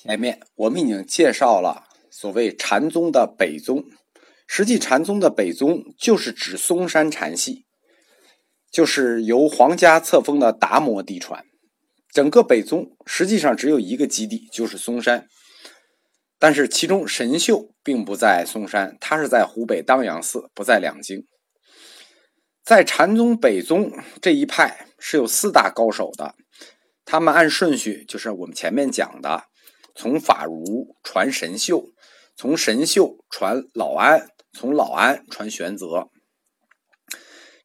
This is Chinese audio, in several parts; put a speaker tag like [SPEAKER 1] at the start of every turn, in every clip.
[SPEAKER 1] 前面我们已经介绍了所谓禅宗的北宗，实际禅宗的北宗就是指嵩山禅系，就是由皇家册封的达摩嫡传。整个北宗实际上只有一个基地，就是嵩山，但是其中神秀并不在嵩山，他是在湖北当阳寺，不在两京。在禅宗北宗这一派是有四大高手的，他们按顺序就是我们前面讲的。从法如传神秀，从神秀传老安，从老安传玄泽。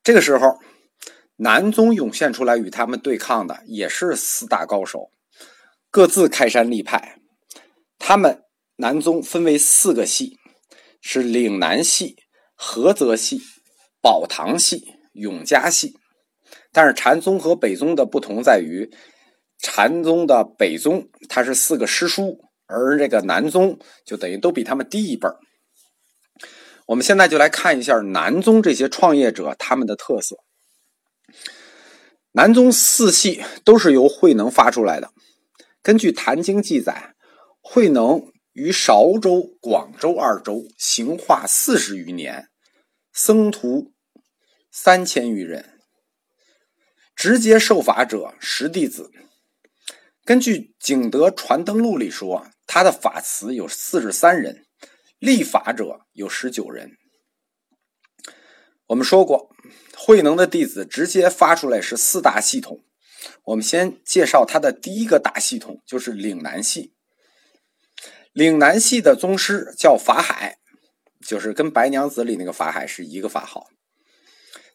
[SPEAKER 1] 这个时候，南宗涌现出来与他们对抗的也是四大高手，各自开山立派。他们南宗分为四个系，是岭南系、菏泽系、宝堂系、永嘉系。但是禅宗和北宗的不同在于。禅宗的北宗，它是四个师叔，而这个南宗就等于都比他们低一辈儿。我们现在就来看一下南宗这些创业者他们的特色。南宗四系都是由慧能发出来的。根据《坛经》记载，慧能于韶州、广州二州行化四十余年，僧徒三千余人，直接受法者十弟子。根据《景德传灯录》里说，他的法词有四十三人，立法者有十九人。我们说过，慧能的弟子直接发出来是四大系统。我们先介绍他的第一个大系统，就是岭南系。岭南系的宗师叫法海，就是跟白娘子里那个法海是一个法号。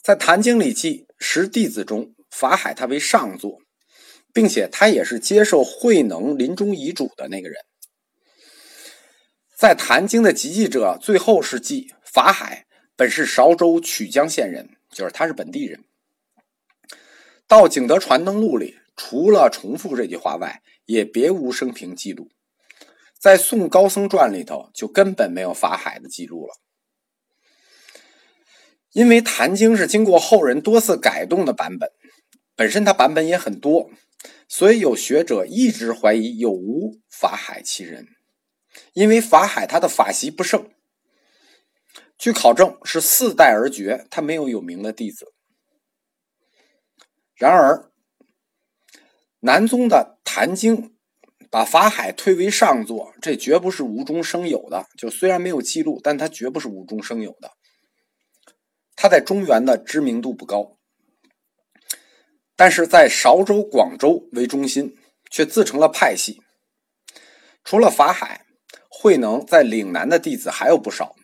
[SPEAKER 1] 在《坛经》里记，十弟子中，法海他为上座。并且他也是接受慧能临终遗嘱的那个人，在《坛经》的集记者最后是记法海本是韶州曲江县人，就是他是本地人。到《景德传灯录》里，除了重复这句话外，也别无生平记录。在《宋高僧传》里头，就根本没有法海的记录了，因为《坛经》是经过后人多次改动的版本，本身它版本也很多。所以有学者一直怀疑有无法海其人，因为法海他的法习不盛，据考证是四代而绝，他没有有名的弟子。然而，南宗的《坛经》把法海推为上座，这绝不是无中生有的。就虽然没有记录，但他绝不是无中生有的。他在中原的知名度不高。但是在韶州、广州为中心，却自成了派系。除了法海、慧能在岭南的弟子还有不少，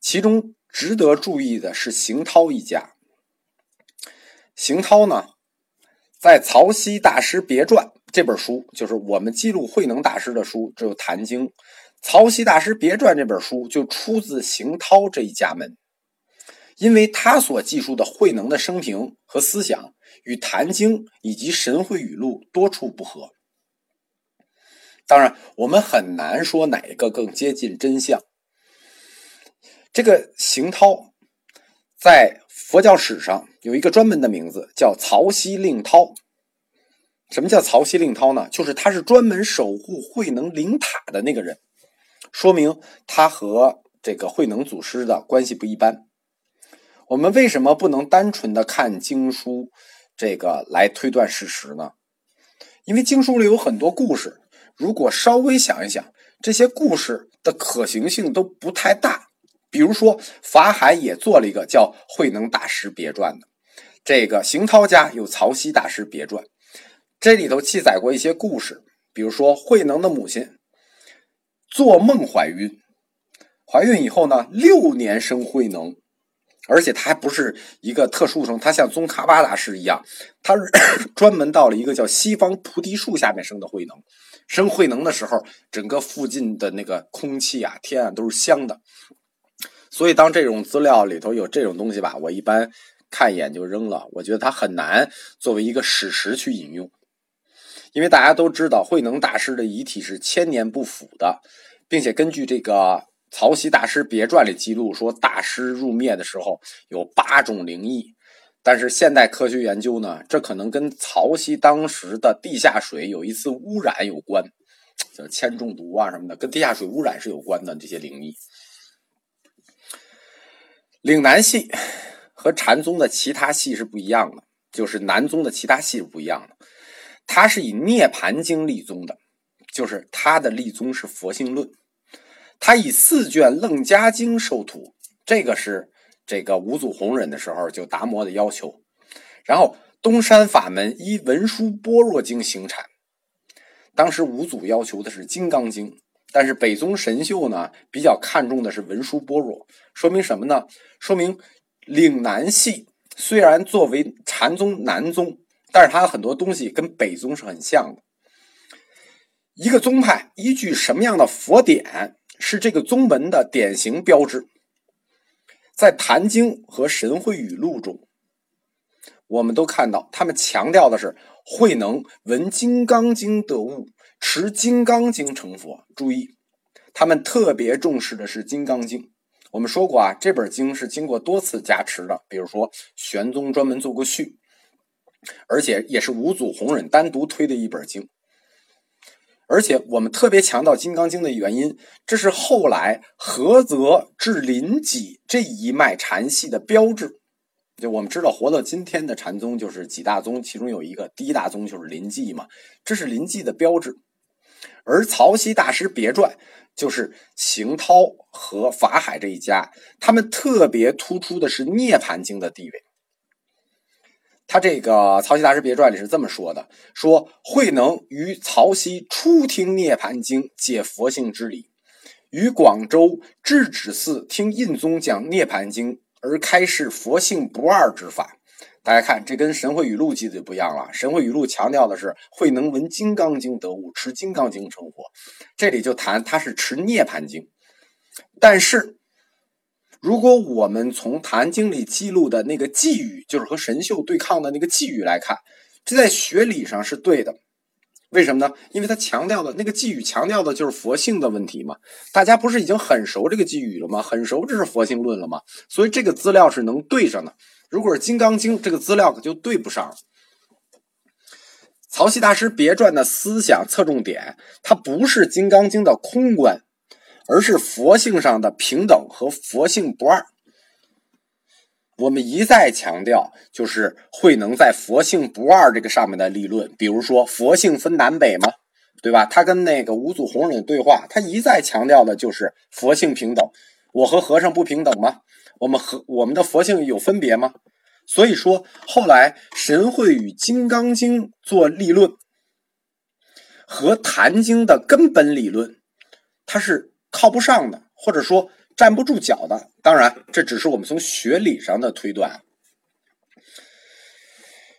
[SPEAKER 1] 其中值得注意的是邢涛一家。邢涛呢，在《曹溪大师别传》这本书，就是我们记录慧能大师的书，只有《坛经》。《曹溪大师别传》这本书就出自邢涛这一家门。因为他所记述的慧能的生平和思想与《坛经》以及《神会语录》多处不合，当然我们很难说哪一个更接近真相。这个邢涛在佛教史上有一个专门的名字，叫曹溪令涛。什么叫曹溪令涛呢？就是他是专门守护慧能灵塔的那个人，说明他和这个慧能祖师的关系不一般。我们为什么不能单纯的看经书，这个来推断事实呢？因为经书里有很多故事，如果稍微想一想，这些故事的可行性都不太大。比如说，法海也做了一个叫《慧能大师别传》的，这个邢涛家有《曹溪大师别传》，这里头记载过一些故事，比如说慧能的母亲做梦怀孕，怀孕以后呢，六年生慧能。而且他还不是一个特殊生，他像宗喀巴大师一样，他是 专门到了一个叫西方菩提树下面生的慧能。生慧能的时候，整个附近的那个空气啊、天啊都是香的。所以，当这种资料里头有这种东西吧，我一般看一眼就扔了。我觉得它很难作为一个史实去引用，因为大家都知道慧能大师的遗体是千年不腐的，并且根据这个。《曹溪大师别传》里记录说，大师入灭的时候有八种灵异，但是现代科学研究呢，这可能跟曹溪当时的地下水有一次污染有关，叫铅中毒啊什么的，跟地下水污染是有关的这些灵异。岭南系和禅宗的其他系是不一样的，就是南宗的其他系是不一样的，它是以涅盘经立宗的，就是它的立宗是佛性论，他以四卷楞伽经授徒，这个是这个五祖弘忍的时候就达摩的要求，然后东山法门依文殊般若经行禅。当时五祖要求的是《金刚经》，但是北宗神秀呢比较看重的是文殊般若，说明什么呢？说明岭南系虽然作为禅宗南宗，但是它很多东西跟北宗是很像的。一个宗派依据什么样的佛典是这个宗门的典型标志？在《坛经》和《神会语录》中，我们都看到他们强调的是。慧能闻《金刚经》得悟，持《金刚经》成佛。注意，他们特别重视的是《金刚经》。我们说过啊，这本经是经过多次加持的，比如说玄宗专门做过序，而且也是五祖弘忍单独推的一本经。而且我们特别强调《金刚经》的原因，这是后来菏泽至临济这一脉禅系的标志。就我们知道，活到今天的禅宗就是几大宗，其中有一个第一大宗就是临济嘛，这是临济的标志。而曹溪大师别传就是行涛和法海这一家，他们特别突出的是涅盘经的地位。他这个曹溪大师别传里是这么说的：说慧能于曹溪初听涅盘经，解佛性之理；于广州智止寺听印宗讲涅盘经。而开示佛性不二之法，大家看，这跟《神会语录》记的就不一样了。《神会语录》强调的是慧能闻《金刚经》得悟，持《金刚经》成佛。这里就谈他是持《涅盘经》，但是如果我们从《坛经》里记录的那个寄语，就是和神秀对抗的那个寄语来看，这在学理上是对的。为什么呢？因为他强调的那个寄语，强调的就是佛性的问题嘛。大家不是已经很熟这个寄语了吗？很熟这是佛性论了吗？所以这个资料是能对上的。如果是《金刚经》，这个资料可就对不上了。曹溪大师别传的思想侧重点，它不是《金刚经》的空观，而是佛性上的平等和佛性不二。我们一再强调，就是慧能在佛性不二这个上面的立论。比如说，佛性分南北吗？对吧？他跟那个五祖弘忍对话，他一再强调的就是佛性平等。我和和尚不平等吗？我们和我们的佛性有分别吗？所以说，后来神会与《金刚经》做立论，和《坛经》的根本理论，它是靠不上的，或者说。站不住脚的，当然，这只是我们从学理上的推断。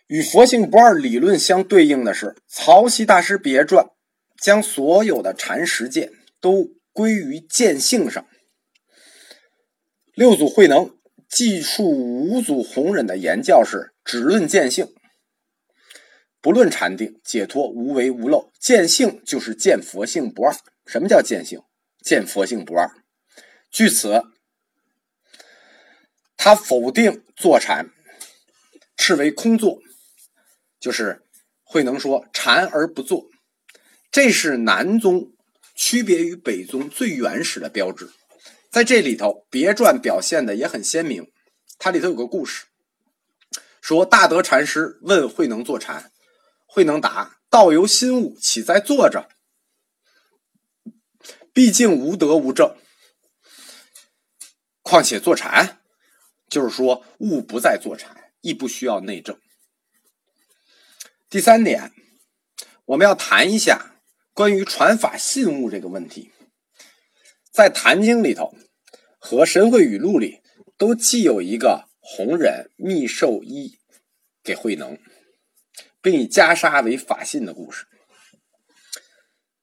[SPEAKER 1] 与佛性不二理论相对应的是，曹溪大师别传将所有的禅实践都归于见性上。六祖慧能记述五祖弘忍的言教是：只论见性，不论禅定解脱无为无漏。见性就是见佛性不二。什么叫见性？见佛性不二。据此，他否定坐禅，斥为空坐，就是慧能说禅而不坐，这是南宗区别于北宗最原始的标志。在这里头，别传表现的也很鲜明。它里头有个故事，说大德禅师问慧能坐禅，慧能答：“道由心悟，岂在坐着？毕竟无德无正。”况且坐禅，就是说悟不再坐禅，亦不需要内证。第三点，我们要谈一下关于传法信物这个问题。在《坛经》里头和《神会语录》里，都记有一个弘忍密授衣给慧能，并以袈裟为法信的故事，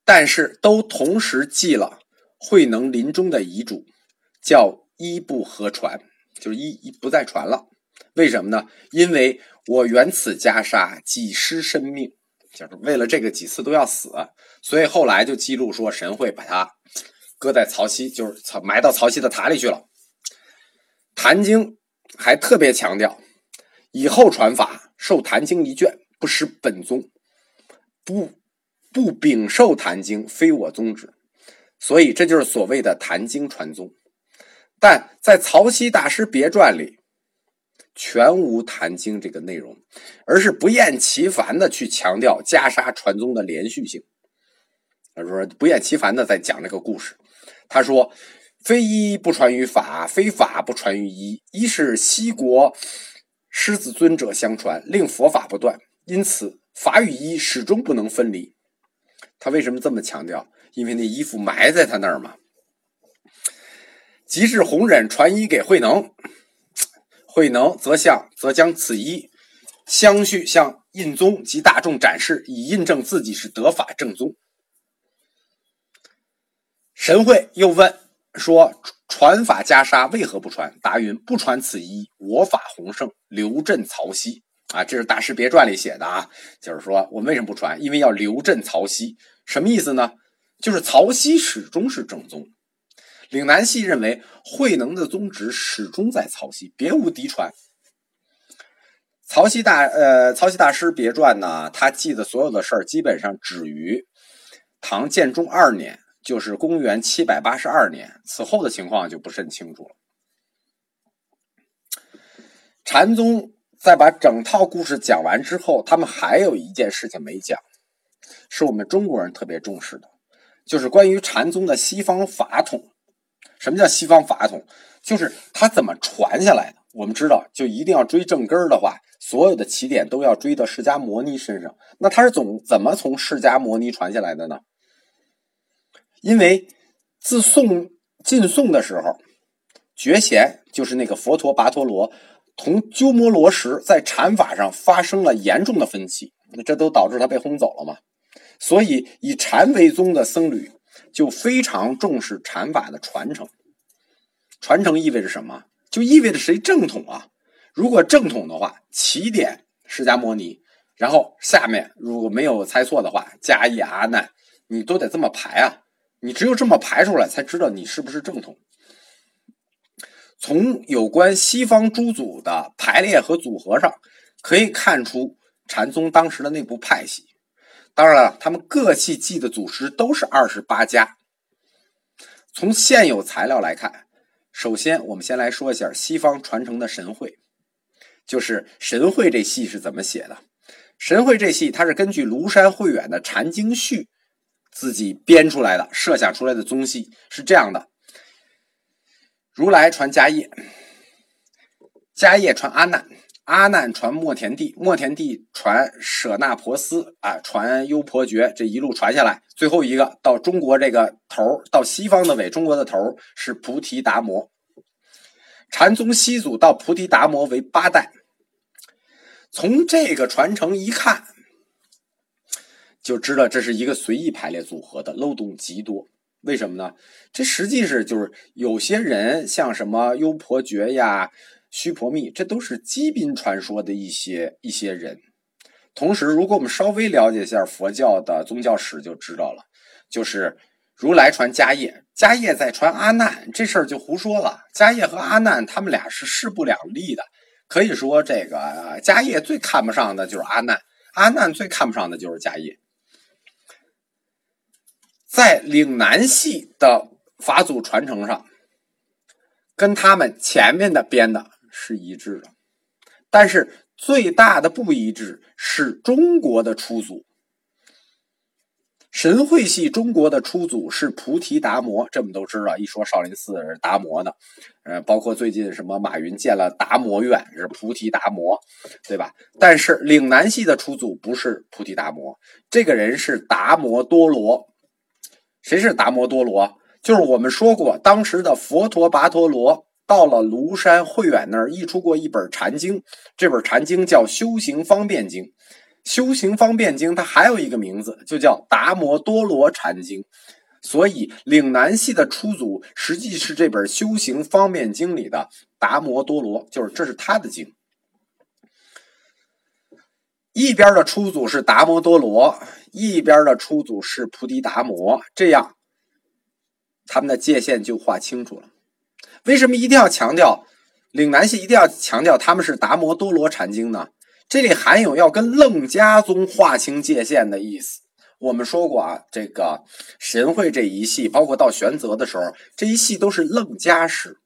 [SPEAKER 1] 但是都同时记了慧能临终的遗嘱，叫。一不合传，就是一一不再传了。为什么呢？因为我原此袈裟几失生命，就是为了这个几次都要死，所以后来就记录说神会把它搁在曹溪，就是曹埋到曹溪的塔里去了。坛经还特别强调，以后传法受坛经一卷，不失本宗，不不禀受《坛经》，非我宗旨。所以这就是所谓的坛经传宗。但在曹溪大师别传里，全无《坛经》这个内容，而是不厌其烦的去强调袈裟传宗的连续性。他说不厌其烦的在讲这个故事。他说：“非一不传于法，非法不传于一。一是西国狮子尊者相传，令佛法不断，因此法与一始终不能分离。”他为什么这么强调？因为那衣服埋在他那儿嘛。即是弘忍传衣给慧能，慧能则向则将此衣相续向印宗及大众展示，以印证自己是得法正宗。神会又问说：“传法袈裟为何不传？”答云：“不传此衣，我法弘盛，留镇曹溪。”啊，这是《大师别传》里写的啊，就是说我们为什么不传？因为要留镇曹溪，什么意思呢？就是曹溪始终是正宗。岭南系认为慧能的宗旨始终在曹溪，别无嫡传。曹溪大呃，曹溪大师别传呢，他记的所有的事儿基本上止于唐建中二年，就是公元七百八十二年，此后的情况就不甚清楚了。禅宗在把整套故事讲完之后，他们还有一件事情没讲，是我们中国人特别重视的，就是关于禅宗的西方法统。什么叫西方法统？就是它怎么传下来的。我们知道，就一定要追正根儿的话，所有的起点都要追到释迦摩尼身上。那他是总怎么从释迦摩尼传下来的呢？因为自宋晋宋的时候，觉贤就是那个佛陀跋陀罗同鸠摩罗什在禅法上发生了严重的分歧，这都导致他被轰走了嘛。所以以禅为宗的僧侣。就非常重视禅法的传承，传承意味着什么？就意味着谁正统啊？如果正统的话，起点释迦摩尼，然后下面如果没有猜错的话，迦叶阿难，你都得这么排啊！你只有这么排出来，才知道你是不是正统。从有关西方诸祖的排列和组合上，可以看出禅宗当时的内部派系。当然了，他们各系记的祖师都是二十八家。从现有材料来看，首先我们先来说一下西方传承的神会，就是神会这系是怎么写的？神会这系它是根据庐山慧远的《禅经序》自己编出来的，设想出来的宗系是这样的：如来传迦叶，迦叶传阿难。阿难传莫田地，莫田地传舍那婆斯啊，传优婆觉，这一路传下来，最后一个到中国这个头到西方的尾，中国的头是菩提达摩。禅宗西祖到菩提达摩为八代。从这个传承一看，就知道这是一个随意排列组合的漏洞极多。为什么呢？这实际是就是有些人像什么优婆觉呀。须婆密，这都是基宾传说的一些一些人。同时，如果我们稍微了解一下佛教的宗教史，就知道了，就是如来传迦叶，迦叶再传阿难，这事儿就胡说了。迦叶和阿难他们俩是势不两立的，可以说这个迦叶最看不上的就是阿难，阿难最看不上的就是迦叶。在岭南系的法祖传承上，跟他们前面的编的。是一致的，但是最大的不一致是中国的初祖。神会系中国的初祖是菩提达摩，这我们都知道。一说少林寺是达摩的，呃，包括最近什么马云建了达摩院是菩提达摩，对吧？但是岭南系的初祖不是菩提达摩，这个人是达摩多罗。谁是达摩多罗？就是我们说过，当时的佛陀跋陀罗。到了庐山慧远那儿，译出过一本禅经，这本禅经叫《修行方便经》。《修行方便经》它还有一个名字，就叫《达摩多罗禅经》。所以岭南系的初祖实际是这本《修行方便经》里的达摩多罗，就是这是他的经。一边的初祖是达摩多罗，一边的初祖是菩提达摩，这样他们的界限就划清楚了。为什么一定要强调岭南系一定要强调他们是达摩多罗禅经呢？这里含有要跟楞伽宗划清界限的意思。我们说过啊，这个神会这一系，包括到玄泽的时候，这一系都是楞伽式。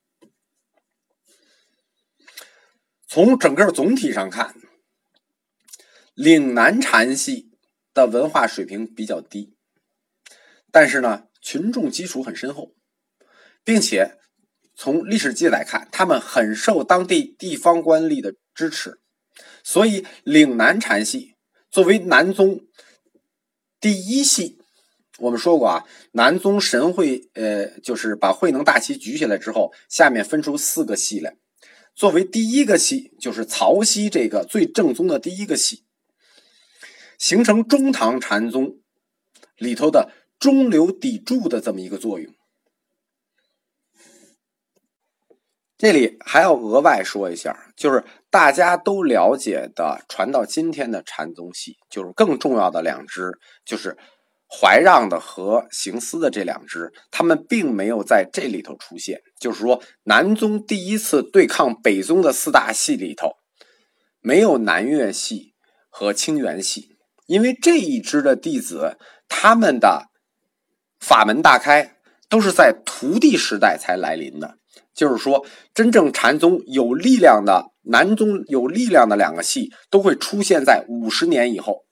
[SPEAKER 1] 从整个总体上看，岭南禅系的文化水平比较低，但是呢，群众基础很深厚，并且从历史记载看，他们很受当地地方官吏的支持，所以岭南禅系作为南宗第一系，我们说过啊，南宗神会呃，就是把慧能大旗举起来之后，下面分出四个系来。作为第一个系，就是曹溪这个最正宗的第一个系，形成中唐禅宗里头的中流砥柱的这么一个作用。这里还要额外说一下，就是大家都了解的传到今天的禅宗系，就是更重要的两支，就是。怀让的和行思的这两支，他们并没有在这里头出现。就是说，南宗第一次对抗北宗的四大系里头，没有南岳系和清源系，因为这一支的弟子，他们的法门大开，都是在徒弟时代才来临的。就是说，真正禅宗有力量的南宗有力量的两个系，都会出现在五十年以后。